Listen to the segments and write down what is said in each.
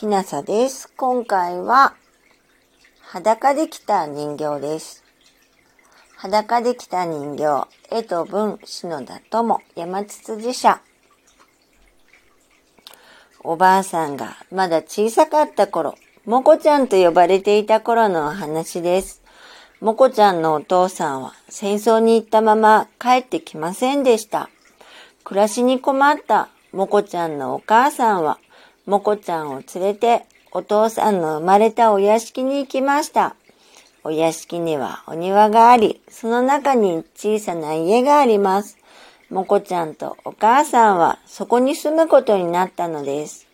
きなさです。今回は裸できた人形です。裸できた人形、江戸文、篠田友、山津寺社。おばあさんがまだ小さかった頃、もこちゃんと呼ばれていた頃のお話です。もこちゃんのお父さんは戦争に行ったまま帰ってきませんでした。暮らしに困ったもこちゃんのお母さんは、もこちゃんを連れてお父さんの生まれたお屋敷に行きました。お屋敷にはお庭があり、その中に小さな家があります。もこちゃんとお母さんはそこに住むことになったのです。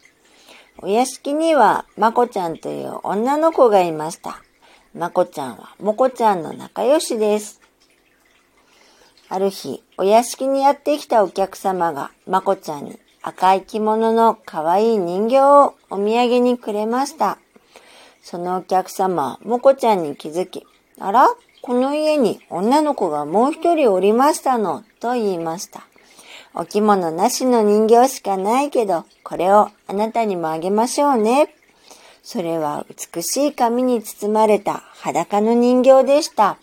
お屋敷にはまこちゃんという女の子がいました。まこちゃんはもこちゃんの仲良しです。ある日、お屋敷にやってきたお客様がまこちゃんに赤い着物の可愛い人形をお土産にくれました。そのお客様もこちゃんに気づき、あらこの家に女の子がもう一人おりましたの、と言いました。お着物なしの人形しかないけど、これをあなたにもあげましょうね。それは美しい髪に包まれた裸の人形でした。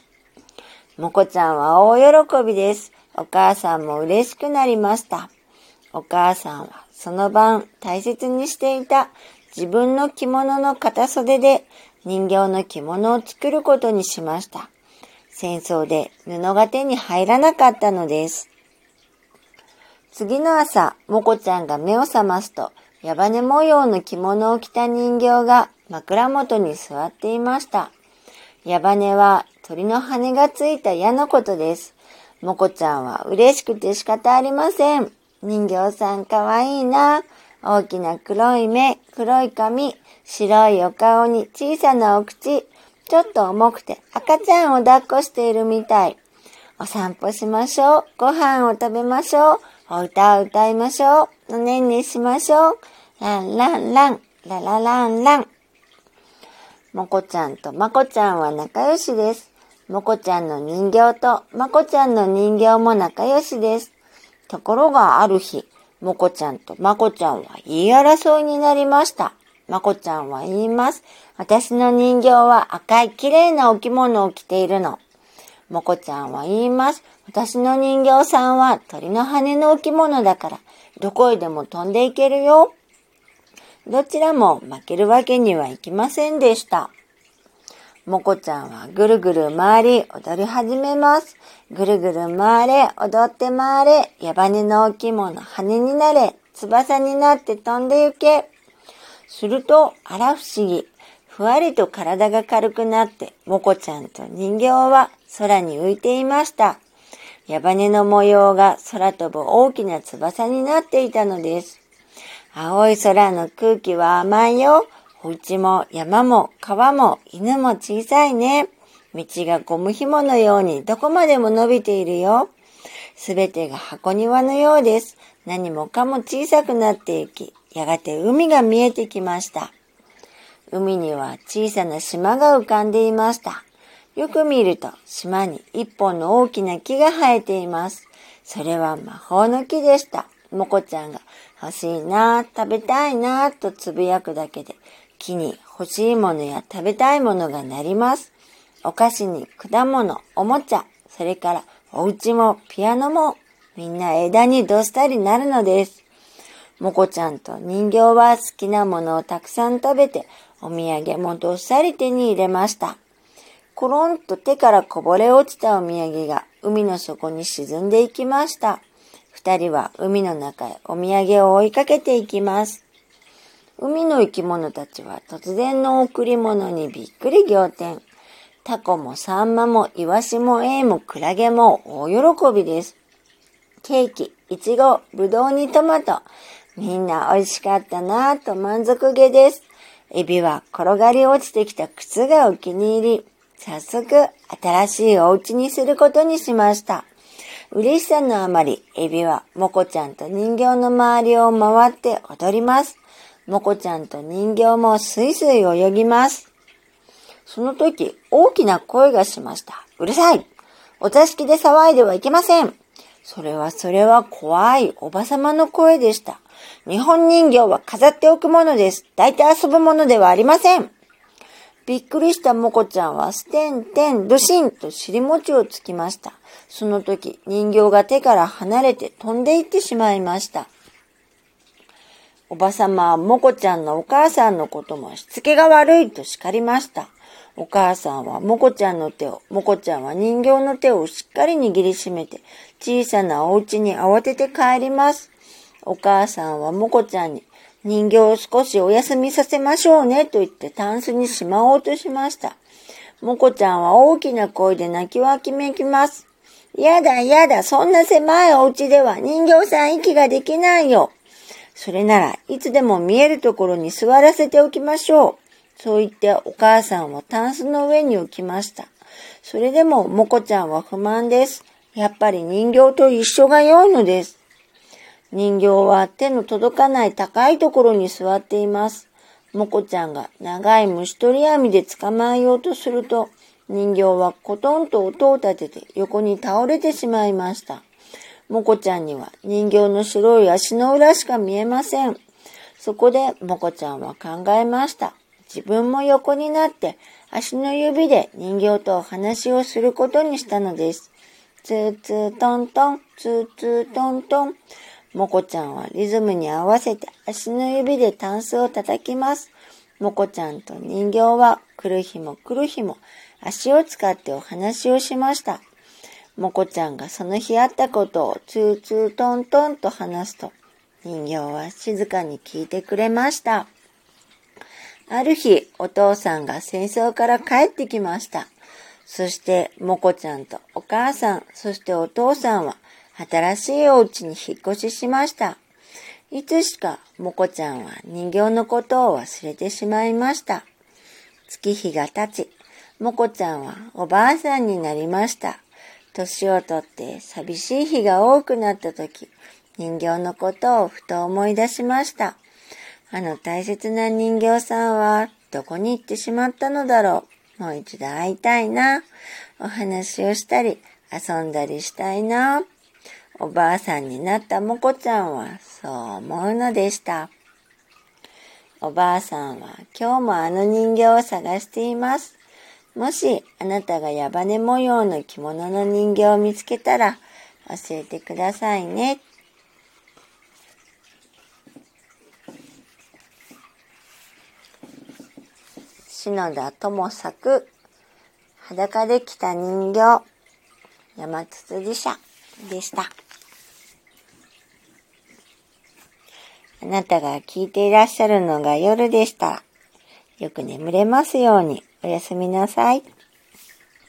もこちゃんは大喜びです。お母さんも嬉しくなりました。お母さんはその晩大切にしていた自分の着物の片袖で人形の着物を作ることにしました。戦争で布が手に入らなかったのです。次の朝、もこちゃんが目を覚ますと、矢羽模様の着物を着た人形が枕元に座っていました。矢羽は鳥の羽がついた矢のことです。もこちゃんは嬉しくて仕方ありません。人形さんかわいいな。大きな黒い目、黒い髪、白いお顔に小さなお口、ちょっと重くて赤ちゃんを抱っこしているみたい。お散歩しましょう。ご飯を食べましょう。お歌を歌いましょう。おねんねしましょう。ランランラン、ララランラン。もこちゃんとまこちゃんは仲良しです。もこちゃんの人形とまこちゃんの人形も仲良しです。ところがある日、もこちゃんとまこちゃんは言い争いになりました。まこちゃんは言います。私の人形は赤い綺麗なお着物を着ているの。もこちゃんは言います。私の人形さんは鳥の羽のお着物だから、どこへでも飛んでいけるよ。どちらも負けるわけにはいきませんでした。もこちゃんはぐるぐる回り踊り始めます。ぐるぐる回れ、踊って回れ、矢羽のお着物、羽になれ、翼になって飛んで行け。すると、あら不思議。ふわりと体が軽くなって、もこちゃんと人形は空に浮いていました。矢羽の模様が空飛ぶ大きな翼になっていたのです。青い空の空気は甘いよ。お家も山も川も犬も小さいね。道がゴム紐のようにどこまでも伸びているよ。すべてが箱庭のようです。何もかも小さくなっていき、やがて海が見えてきました。海には小さな島が浮かんでいました。よく見ると島に一本の大きな木が生えています。それは魔法の木でした。もこちゃんが欲しいな、食べたいな、とつぶやくだけで木に欲しいものや食べたいものがなります。お菓子に果物、おもちゃ、それからお家もピアノもみんな枝にどっさりなるのです。もこちゃんと人形は好きなものをたくさん食べてお土産もどっさり手に入れました。コロンと手からこぼれ落ちたお土産が海の底に沈んでいきました。二人は海の中へお土産を追いかけていきます。海の生き物たちは突然の贈り物にびっくり仰天。タコもサンマもイワシもエイもクラゲも大喜びです。ケーキ、イチゴ、ブドウにトマト。みんな美味しかったなぁと満足げです。エビは転がり落ちてきた靴がお気に入り。早速、新しいお家にすることにしました。嬉しさのあまり、エビはモコちゃんと人形の周りを回って踊ります。もこちゃんと人形もスイスイ泳ぎます。その時、大きな声がしました。うるさいお座敷で騒いではいけませんそれはそれは怖いおばさまの声でした。日本人形は飾っておくものです。抱いて遊ぶものではありません。びっくりしたもこちゃんは、ステンテン、ドシンと尻餅をつきました。その時、人形が手から離れて飛んでいってしまいました。おばさまはもこちゃんのお母さんのこともしつけが悪いと叱りました。お母さんはもこちゃんの手を、もこちゃんは人形の手をしっかり握りしめて、小さなお家に慌てて帰ります。お母さんはもこちゃんに、人形を少しお休みさせましょうねと言ってタンスにしまおうとしました。もこちゃんは大きな声で泣きわきめきます。やだやだ、そんな狭いお家では人形さん息ができないよ。それならいつでも見えるところに座らせておきましょう。そう言ってお母さんはタンスの上に置きました。それでももこちゃんは不満です。やっぱり人形と一緒が良いのです。人形は手の届かない高いところに座っています。もこちゃんが長い虫取り網で捕まえようとすると、人形はコトンと音を立てて横に倒れてしまいました。もこちゃんには人形の白い足の裏しか見えません。そこでもこちゃんは考えました。自分も横になって足の指で人形とお話をすることにしたのです。ツーツートントン、ツーツートントン。もこちゃんはリズムに合わせて足の指でタンスを叩きます。もこちゃんと人形は来る日も来る日も足を使ってお話をしました。もこちゃんがその日あったことをツーツートントンと話すと、人形は静かに聞いてくれました。ある日、お父さんが戦争から帰ってきました。そして、もこちゃんとお母さん、そしてお父さんは、新しいお家に引っ越ししました。いつしか、もこちゃんは人形のことを忘れてしまいました。月日が経ち、もこちゃんはおばあさんになりました。年をとって寂しい日が多くなった時、人形のことをふと思い出しました。あの大切な人形さんはどこに行ってしまったのだろう。もう一度会いたいな。お話をしたり遊んだりしたいな。おばあさんになったもこちゃんはそう思うのでした。おばあさんは今日もあの人形を探しています。もしあなたが矢羽模様の着物の人形を見つけたら教えてくださいね。篠田智作裸で着た人形山つつじ社でした。あなたが聞いていらっしゃるのが夜でした。よく眠れますように。おやすみなさい。